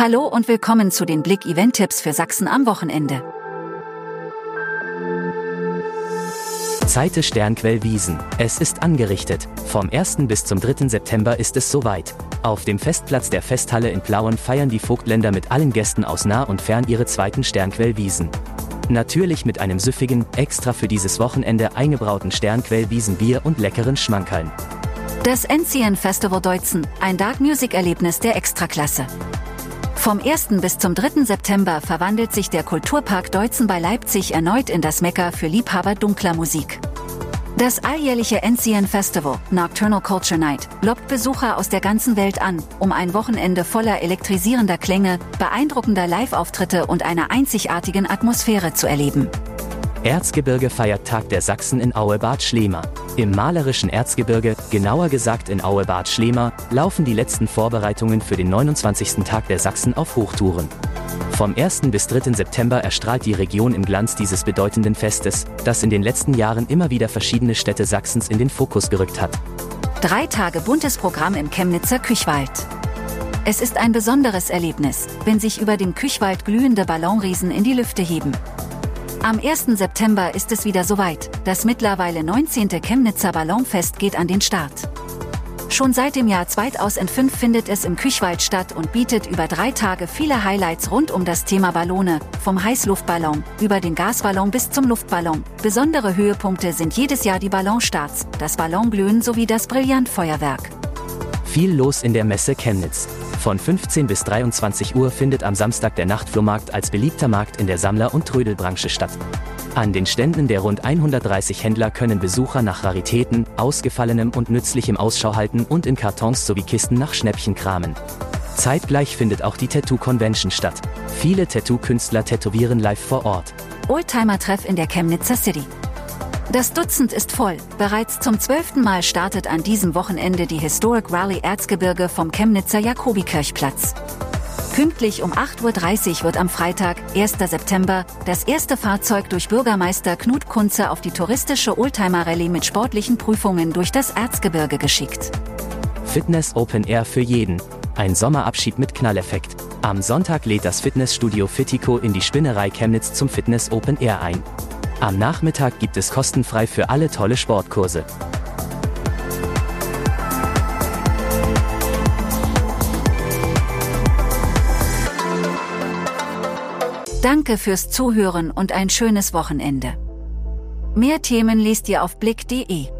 Hallo und willkommen zu den Blick Event Tipps für Sachsen am Wochenende. Zeite Sternquell Wiesen. Es ist angerichtet. Vom 1. bis zum 3. September ist es soweit. Auf dem Festplatz der Festhalle in Plauen feiern die Vogtländer mit allen Gästen aus nah und fern ihre zweiten Sternquell Wiesen. Natürlich mit einem süffigen, extra für dieses Wochenende eingebrauten Sternquell Wiesenbier und leckeren Schmankerln. Das NCN Festival Deutzen, ein Dark Music Erlebnis der Extraklasse. Vom 1. bis zum 3. September verwandelt sich der Kulturpark Deutzen bei Leipzig erneut in das Mekka für Liebhaber dunkler Musik. Das alljährliche NCN Festival, Nocturnal Culture Night, lockt Besucher aus der ganzen Welt an, um ein Wochenende voller elektrisierender Klänge, beeindruckender Live-Auftritte und einer einzigartigen Atmosphäre zu erleben. Erzgebirge feiert Tag der Sachsen in Aue-Bad Schlema. Im malerischen Erzgebirge, genauer gesagt in Aue-Bad Schlema, laufen die letzten Vorbereitungen für den 29. Tag der Sachsen auf Hochtouren. Vom 1. bis 3. September erstrahlt die Region im Glanz dieses bedeutenden Festes, das in den letzten Jahren immer wieder verschiedene Städte Sachsens in den Fokus gerückt hat. Drei Tage buntes Programm im Chemnitzer Küchwald. Es ist ein besonderes Erlebnis, wenn sich über dem Küchwald glühende Ballonriesen in die Lüfte heben. Am 1. September ist es wieder soweit. Das mittlerweile 19. Chemnitzer Ballonfest geht an den Start. Schon seit dem Jahr 2005 findet es im Küchwald statt und bietet über drei Tage viele Highlights rund um das Thema Ballone, vom Heißluftballon über den Gasballon bis zum Luftballon. Besondere Höhepunkte sind jedes Jahr die Ballonstarts, das Ballonglühen sowie das Brillantfeuerwerk. Viel los in der Messe Chemnitz. Von 15 bis 23 Uhr findet am Samstag der Nachtflohmarkt als beliebter Markt in der Sammler- und Trödelbranche statt. An den Ständen der rund 130 Händler können Besucher nach Raritäten, Ausgefallenem und Nützlichem Ausschau halten und in Kartons sowie Kisten nach Schnäppchen kramen. Zeitgleich findet auch die Tattoo Convention statt. Viele Tattoo-Künstler tätowieren live vor Ort. Oldtimer-Treff in der Chemnitzer City. Das Dutzend ist voll. Bereits zum zwölften Mal startet an diesem Wochenende die Historic Rally Erzgebirge vom Chemnitzer Jakobikirchplatz. Pünktlich um 8.30 Uhr wird am Freitag, 1. September, das erste Fahrzeug durch Bürgermeister Knut Kunze auf die touristische Oldtimer-Rallye mit sportlichen Prüfungen durch das Erzgebirge geschickt. Fitness Open Air für jeden. Ein Sommerabschied mit Knalleffekt. Am Sonntag lädt das Fitnessstudio Fittico in die Spinnerei Chemnitz zum Fitness Open Air ein. Am Nachmittag gibt es kostenfrei für alle tolle Sportkurse. Danke fürs Zuhören und ein schönes Wochenende. Mehr Themen liest ihr auf blick.de.